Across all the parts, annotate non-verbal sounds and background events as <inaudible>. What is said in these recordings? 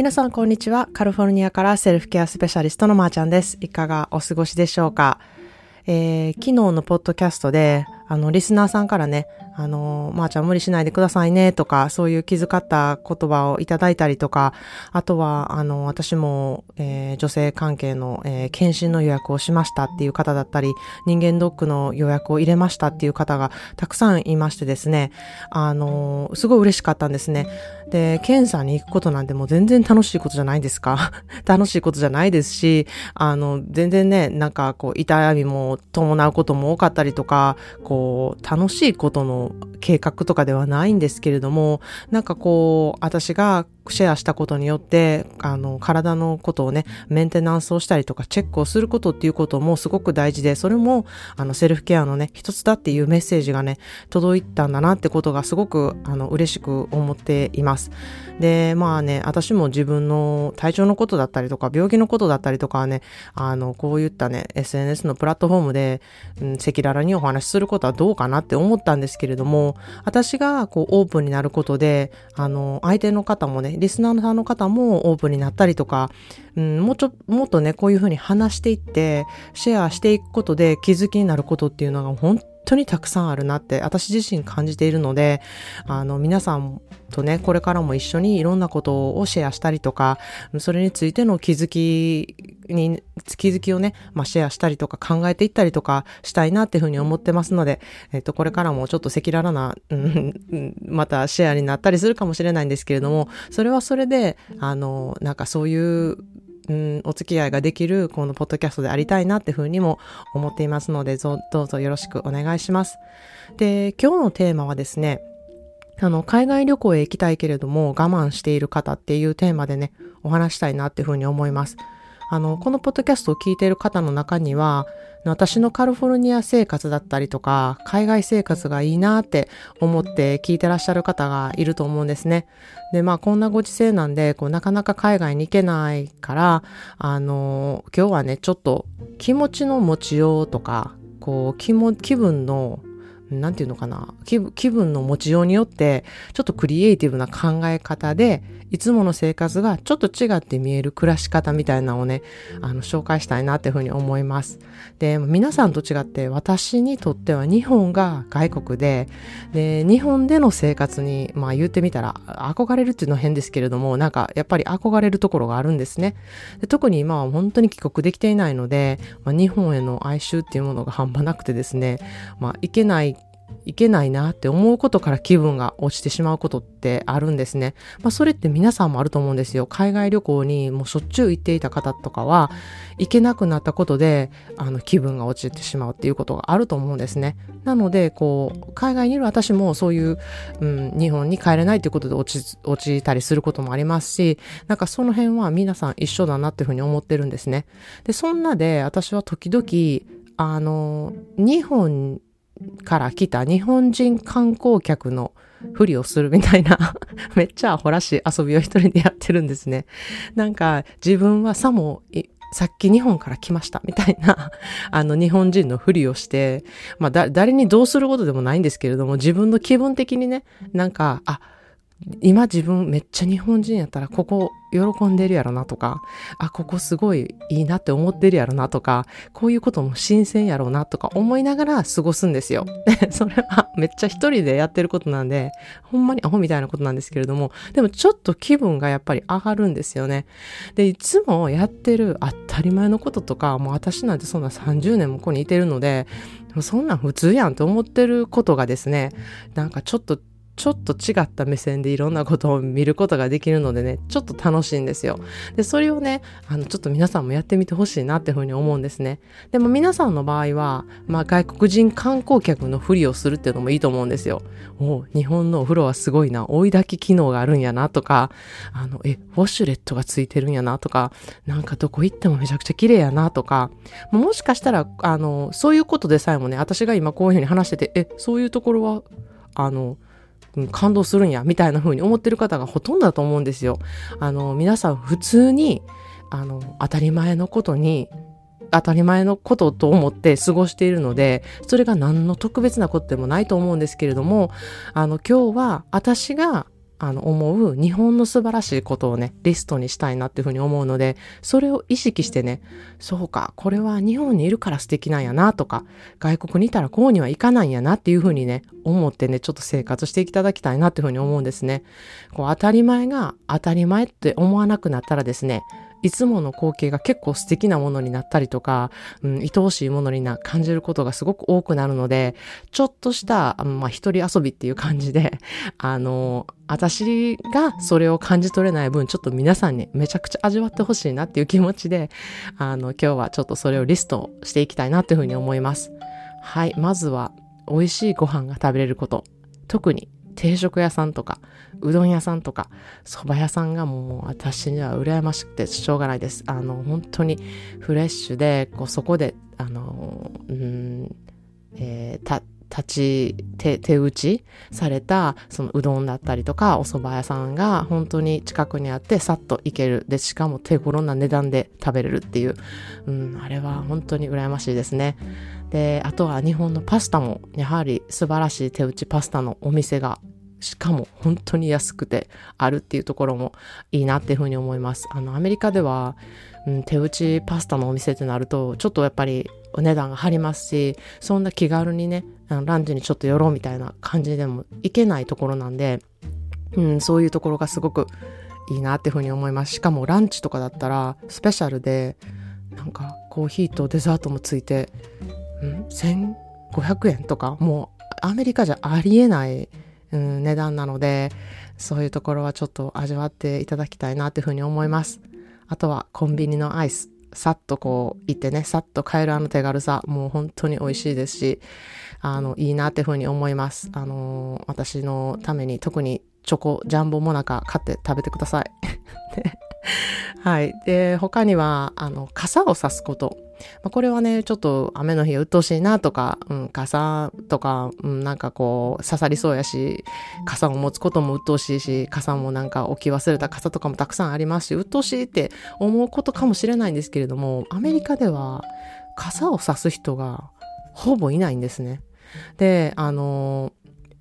皆さんこんにちは。カリフォルニアからセルフケアスペシャリストのまーちゃんです。いかがお過ごしでしょうか、えー、昨日のポッドキャストで、あの、リスナーさんからね、あの、まー、あ、ちゃん無理しないでくださいねとか、そういう気遣った言葉をいただいたりとか、あとは、あの、私も、えー、女性関係の、えー、検診の予約をしましたっていう方だったり、人間ドックの予約を入れましたっていう方がたくさんいましてですね、あの、すごい嬉しかったんですね。で、検査に行くことなんてもう全然楽しいことじゃないですか <laughs> 楽しいことじゃないですし、あの、全然ね、なんかこう、痛みも伴うことも多かったりとか、こう、楽しいことの計画とかではないんですけれども、なんかこう、私がシェアしたことによって、あの、体のことをね、メンテナンスをしたりとか、チェックをすることっていうこともすごく大事で、それも、あの、セルフケアのね、一つだっていうメッセージがね、届いたんだなってことがすごく、あの、嬉しく思っています。で、まあね、私も自分の体調のことだったりとか、病気のことだったりとかはね、あの、こういったね、SNS のプラットフォームで、うん、赤裸々にお話しすることはどうかなって思ったんですけれども、私がこう、オープンになることで、あの、相手の方もね、リスナーさんの方もオープンになったりとか、うん、もうちょ、もっとね、こういうふうに話していって、シェアしていくことで気づきになることっていうのが本当にたくさんあるなって私自身感じているので、あの皆さんとね、これからも一緒にいろんなことをシェアしたりとか、それについての気づきに、気づきをね、まあシェアしたりとか考えていったりとかしたいなっていうふうに思ってますので、えっと、これからもちょっと赤裸々な、うん、またシェアになったりするかもしれないんですけれども、それはそれで、あの、なんかそういううん、お付き合いができるこのポッドキャストでありたいなっていうふうにも思っていますので、どうぞよろしくお願いします。で、今日のテーマはですね、あの、海外旅行へ行きたいけれども我慢している方っていうテーマでね、お話したいなっていうふうに思います。あの、このポッドキャストを聞いている方の中には、私のカリフォルニア生活だったりとか、海外生活がいいなって思って聞いてらっしゃる方がいると思うんですね。で、まあこんなご時世なんで、こうなかなか海外に行けないから、あの、今日はね、ちょっと気持ちの持ちようとか、こう気も、気分のなんていうのかな？気分の持ちようによって、ちょっとクリエイティブな考え方で、いつもの生活がちょっと違って見える暮らし方みたいなのをね、あの、紹介したいなっていうふうに思います。で、皆さんと違って私にとっては日本が外国で、で、日本での生活に、まあ言ってみたら、憧れるっていうのは変ですけれども、なんかやっぱり憧れるところがあるんですね。で特に今は本当に帰国できていないので、まあ、日本への哀愁っていうものが半端なくてですね、まあ行けないいけないなって思うことから気分が落ちてしまうことってあるんですね。まあそれって皆さんもあると思うんですよ。海外旅行にもうしょっちゅう行っていた方とかは、行けなくなったことで、あの気分が落ちてしまうっていうことがあると思うんですね。なので、こう、海外にいる私もそういう、うん、日本に帰れないっていうことで落ち、落ちたりすることもありますし、なんかその辺は皆さん一緒だなっていうふうに思ってるんですね。で、そんなで私は時々、あの、日本から来た日本人観光客のふりをするみたいな <laughs> めっちゃアホらしい遊びを一人でやってるんですね。なんか自分はさもさっき日本から来ましたみたいな <laughs> あの日本人のふりをして、まあ、誰にどうすることでもないんですけれども、自分の気分的にね、なんか、あ、今自分めっちゃ日本人やったらここ喜んでるやろなとか、あ、ここすごいいいなって思ってるやろなとか、こういうことも新鮮やろうなとか思いながら過ごすんですよ。<laughs> それはめっちゃ一人でやってることなんで、ほんまにアホみたいなことなんですけれども、でもちょっと気分がやっぱり上がるんですよね。で、いつもやってる当たり前のこととか、もう私なんてそんな30年もここにいてるので、そんなん普通やんって思ってることがですね、なんかちょっとちょっと違った目線でいろんなことを見ることができるのでね、ちょっと楽しいんですよ。で、それをね、あの、ちょっと皆さんもやってみてほしいなっていうふうに思うんですね。でも皆さんの場合は、まあ外国人観光客のふりをするっていうのもいいと思うんですよ。お日本のお風呂はすごいな、追い炊き機能があるんやなとか、あの、え、ウォシュレットがついてるんやなとか、なんかどこ行ってもめちゃくちゃ綺麗やなとか、もしかしたら、あの、そういうことでさえもね、私が今こういうふうに話してて、え、そういうところは、あの、感動するんや、みたいな風に思ってる方がほとんどだと思うんですよ。あの、皆さん普通に、あの、当たり前のことに、当たり前のことと思って過ごしているので、それが何の特別なことでもないと思うんですけれども、あの、今日は私があの、思う日本の素晴らしいことをね、リストにしたいなっていうふうに思うので、それを意識してね、そうか、これは日本にいるから素敵なんやなとか、外国にいたらこうにはいかないんやなっていうふうにね、思ってね、ちょっと生活していただきたいなっていうふうに思うんですね。こう、当たり前が当たり前って思わなくなったらですね、いつもの光景が結構素敵なものになったりとか、うん、愛おしいものにな感じることがすごく多くなるので、ちょっとした、まあ、一人遊びっていう感じで、<laughs> あの、私がそれを感じ取れない分、ちょっと皆さんにめちゃくちゃ味わってほしいなっていう気持ちで、あの、今日はちょっとそれをリストしていきたいなっていうふうに思います。はい。まずは、美味しいご飯が食べれること。特に定食屋さんとか、うどん屋さんとか、蕎麦屋さんがもう私には羨ましくてしょうがないです。あの、本当にフレッシュで、こうそこで、あの、うん、えー、た、立ち手手打ちされたそのうどんだったりとかお蕎麦屋さんが本当に近くにあってさっと行ける。でしかも手頃な値段で食べれるっていう、うん、あれは本当に羨ましいですね。であとは日本のパスタもやはり素晴らしい手打ちパスタのお店がしかも本当に安くてあるっていうところもいいなっていうふうに思います。あの、アメリカでは、うん、手打ちパスタのお店ってなると、ちょっとやっぱりお値段が張りますし、そんな気軽にね、ランチにちょっと寄ろうみたいな感じでもいけないところなんで、うん、そういうところがすごくいいなっていうふうに思います。しかもランチとかだったら、スペシャルで、なんかコーヒーとデザートもついて、うん、1500円とか、もうアメリカじゃありえないうん、値段なので、そういうところはちょっと味わっていただきたいなっていうふうに思います。あとはコンビニのアイス。さっとこう行ってね、さっと買えるあの手軽さ、もう本当に美味しいですし、あの、いいなっていうふうに思います。あの、私のために特にチョコ、ジャンボモナカ買って食べてください。<laughs> はい。で、他には、あの、傘を差すこと。まあ、これはね、ちょっと雨の日鬱陶しいなとか、うん、傘とか、うん、なんかこう、刺さりそうやし、傘を持つことも鬱陶しいし、傘もなんか置き忘れた傘とかもたくさんありますし、鬱陶しいって思うことかもしれないんですけれども、アメリカでは傘を差す人がほぼいないんですね。で、あの、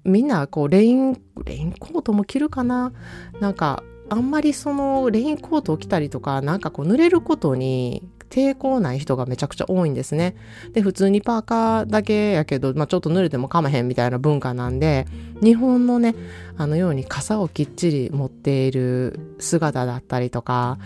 みんなこうレイン、レインコートも着るかな？なんかあんまりそのレインコートを着たりとか、なんかこう濡れることに抵抗ない人がめちゃくちゃ多いんですね。で、普通にパーカーだけやけど、まあ、ちょっと濡れてもかまへんみたいな文化なんで、日本のね、あのように傘をきっちり持っている姿だったりとか、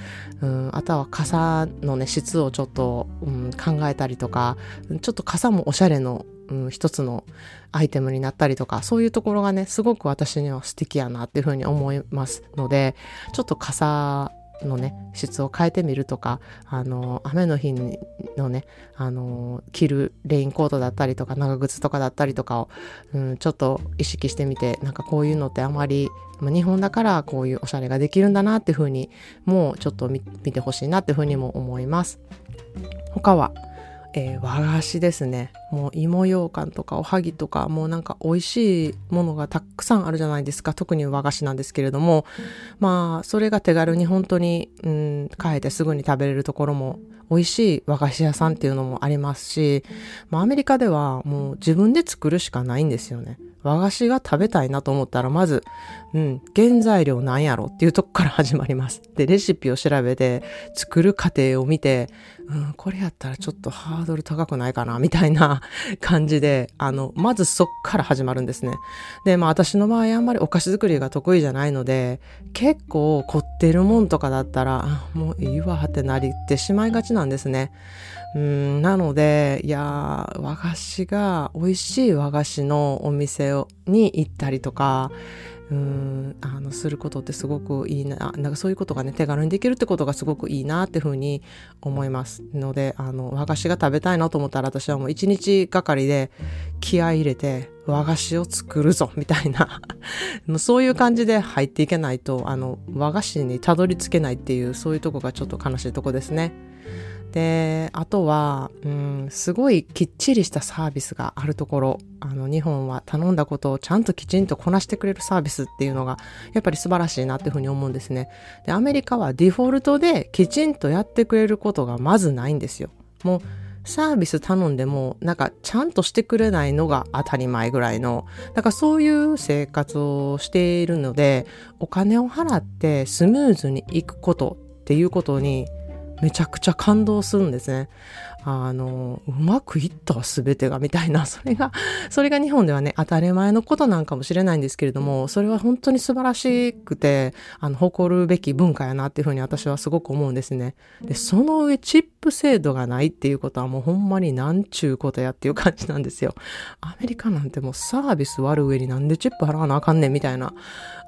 うん、あとは傘のね、質をちょっと、うん、考えたりとか、ちょっと傘もおしゃれのうん、一つのアイテムになったりとか、そういうところがね、すごく私には素敵やなっていうふうに思いますので、ちょっと傘のね、質を変えてみるとか、あの、雨の日のね、あの、着るレインコートだったりとか、長靴とかだったりとかを、うん、ちょっと意識してみて、なんかこういうのってあまり、まあ、日本だからこういうおしゃれができるんだなっていうふうに、もうちょっと見てほしいなっていうふうにも思います。他は、えー、和菓子ですね。もう芋ようかんとかおはぎとか、もうなんか美味しいものがたくさんあるじゃないですか。特に和菓子なんですけれども、まあ、それが手軽に本当に、うん、買えてすぐに食べれるところも、美味しい和菓子屋さんっていうのもありますし、まあ、アメリカではもう自分で作るしかないんですよね。和菓子が食べたいなと思ったら、まず、うん、原材料なんやろっていうとこから始まります。で、レシピを調べて、作る過程を見て、うん、これやったらちょっとハードル高くないかな、みたいな <laughs> 感じで、あの、まずそっから始まるんですね。で、まあ私の場合あんまりお菓子作りが得意じゃないので、結構凝ってるもんとかだったら、もういいわってなりってしまいがちなんですね。うん、なので、いや和菓子が、美味しい和菓子のお店に行ったりとか、うん、あの、することってすごくいいな、なんかそういうことがね、手軽にできるってことがすごくいいなっていうふうに思います。ので、あの、和菓子が食べたいなと思ったら私はもう一日がかりで気合い入れて和菓子を作るぞ、みたいなそういう感じで入っていけないと、あの、和菓子にたどり着けないっていう、そういうとこがちょっと悲しいとこですね。で、あとは、うん、すごいきっちりしたサービスがあるところ、あの、日本は頼んだことをちゃんときちんとこなしてくれるサービスっていうのが、やっぱり素晴らしいなっていうふうに思うんですね。で、アメリカはデフォルトできちんとやってくれることがまずないんですよ。もう、サービス頼んでも、なんかちゃんとしてくれないのが当たり前ぐらいの、だからそういう生活をしているので、お金を払ってスムーズに行くことっていうことにめちゃくちゃ感動するんですね。あの、うまくいったわ、すべてが、みたいな、<laughs> それが、それが日本ではね、当たり前のことなんかもしれないんですけれども、それは本当に素晴らしくて、あの、誇るべき文化やなっていうふうに私はすごく思うんですね。で、その上、チップ制度がないっていうことはもうほんまになんちゅうことやっていう感じなんですよ。アメリカなんてもうサービス割る上になんでチップ払わなあかんねんみたいな、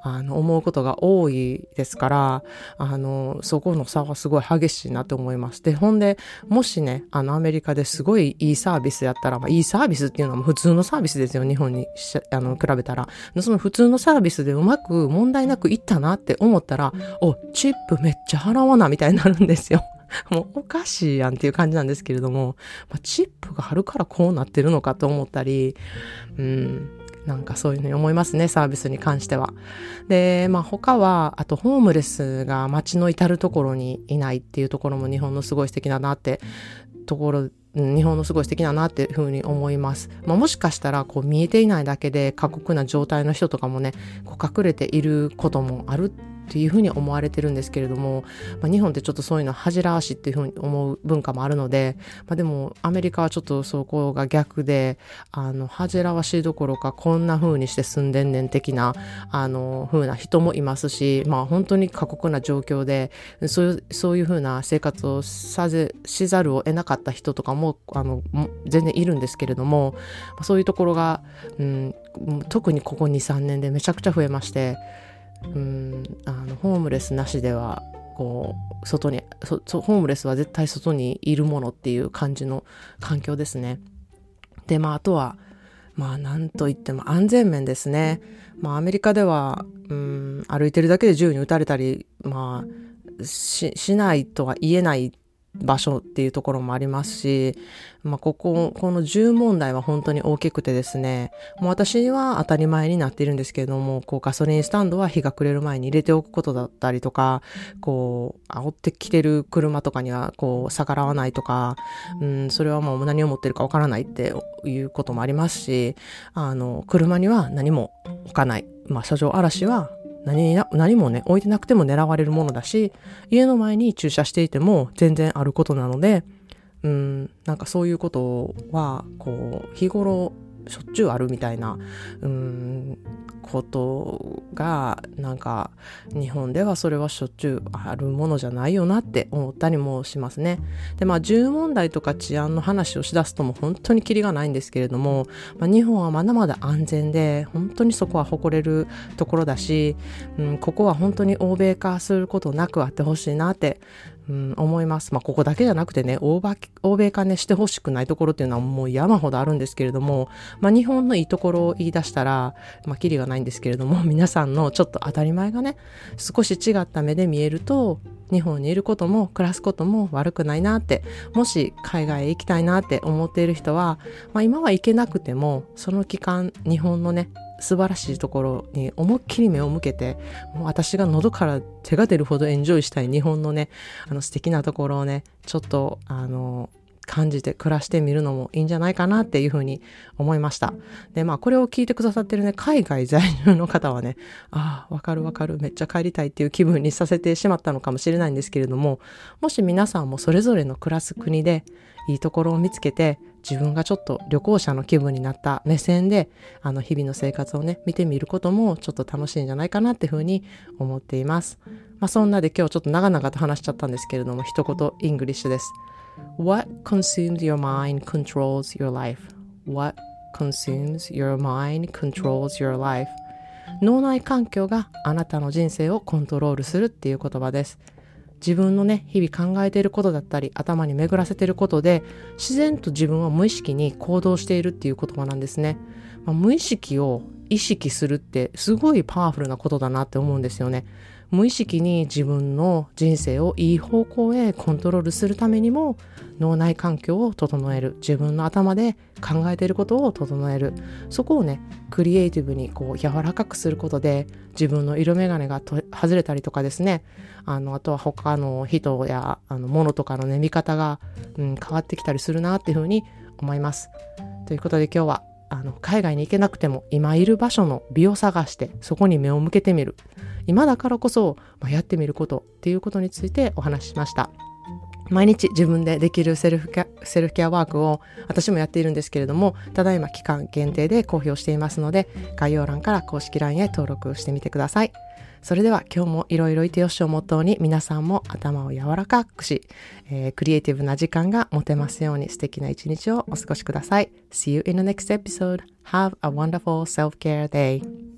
あの、思うことが多いですから、あの、そこの差はすごい激しいなと思います。で、ほんで、もしね、あの、アメリカですごいいいサービスやったら、まあ、いいサービスっていうのは普通のサービスですよ、日本にあの比べたら。その普通のサービスでうまく問題なくいったなって思ったら、お、チップめっちゃ払わな、みたいになるんですよ。<laughs> もうおかしいやんっていう感じなんですけれども、まあ、チップがあるからこうなってるのかと思ったり、うん、なんかそういうふうに思いますね、サービスに関しては。で、まあ他は、あとホームレスが街の至るところにいないっていうところも日本のすごい素敵だなってところ日本のすごい素敵だなっていうふうに思います。まあ、もしかしたらこう見えていないだけで過酷な状態の人とかもね、こう隠れていることもあるっていうふうに思われてるんですけれども、まあ、日本ってちょっとそういうの恥じらわしっていうふうに思う文化もあるので、まあ、でもアメリカはちょっとそこが逆で、あの、恥じらわしいどころかこんな風にして住んでんねん的な、あの、風な人もいますし、まあ本当に過酷な状況で、そういう、そういうな生活をさぜ、しざるを得なかった人とかも、あの、全然いるんですけれども、そういうところが、うん、特にここ2、3年でめちゃくちゃ増えまして、うんあのホームレスなしではこう外にホームレスは絶対外にいるものっていう感じの環境ですね。でまああとはまあなんといっても安全面ですね。まあアメリカではうん歩いてるだけで銃に撃たれたりまあししないとは言えない場所っていうところもありますし、まあ、ここ、この銃問題は本当に大きくてですね、もう私は当たり前になっているんですけれども、こうガソリンスタンドは日が暮れる前に入れておくことだったりとか、こう、煽ってきてる車とかにはこう逆らわないとか、うん、それはもう何を持ってるかわからないっていうこともありますし、あの、車には何も置かない。まあ、車上嵐は何何もね、置いてなくても狙われるものだし、家の前に駐車していても全然あることなので、うん、なんかそういうことは、こう、日頃しょっちゅうあるみたいな、うん、ことが、なんか、日本ではそれはしょっちゅうあるものじゃないよなって思ったりもしますね。で、まあ、銃問題とか治安の話をしだすとも本当にキリがないんですけれども、まあ、日本はまだまだ安全で、本当にそこは誇れるところだし、うん、ここは本当に欧米化することなくあってほしいなってうん、思います。まあ、ここだけじゃなくてね、欧米化ね、してほしくないところっていうのはもう山ほどあるんですけれども、まあ、日本のいいところを言い出したら、まあ、キリがないんですけれども、<laughs> 皆さんのちょっと当たり前がね、少し違った目で見えると、日本にいることも暮らすことも悪くないなって、もし海外へ行きたいなって思っている人は、まあ、今は行けなくても、その期間、日本のね、素晴らしいところに思いっきり目を向けて、もう私が喉から手が出るほどエンジョイしたい日本のね、あの素敵なところをね、ちょっと、あの、感じて暮らしてみるのもいいんじゃないかなっていうふうに思いました。で、まあこれを聞いてくださってるね、海外在住の方はね、ああ、わかるわかる、めっちゃ帰りたいっていう気分にさせてしまったのかもしれないんですけれども、もし皆さんもそれぞれの暮らす国でいいところを見つけて、自分がちょっと旅行者の気分になった目線で、あの日々の生活をね、見てみることもちょっと楽しいんじゃないかなっていうふうに思っています。まあそんなで今日ちょっと長々と話しちゃったんですけれども、一言イングリッシュです。What consumes your mind controls your life. What consumes your mind controls your life. 脳内環境があなたの人生をコントロールするっていう言葉です。自分のね、日々考えていることだったり、頭に巡らせていることで、自然と自分は無意識に行動しているっていう言葉なんですね。まあ、無意識を意識するってすごいパワフルなことだなって思うんですよね。無意識に自分の人生をいい方向へコントロールするためにも脳内環境を整える自分の頭で考えていることを整える。そこをねクリエイティブにこう柔らかくすることで自分の色眼鏡が外れたりとかですね。あのあとは他の人やあの物とかのね見方が、うん、変わってきたりするなっていうふうに思います。ということで今日はあの海外に行けなくても今いる場所の美を探してそこに目を向けてみる。今だからこそ、まあ、やってみることっていうことについてお話ししました。毎日自分でできるセルフケアセルフケアワークを私もやっているんですけれども、ただいま期間限定で公表していますので、概要欄から公式 LINE へ登録してみてください。それでは今日もいろいろいてよしをモットーに皆さんも頭を柔らかくし、えー、クリエイティブな時間が持てますように素敵な一日をお過ごしください。See you in the next episode. Have a wonderful self-care day.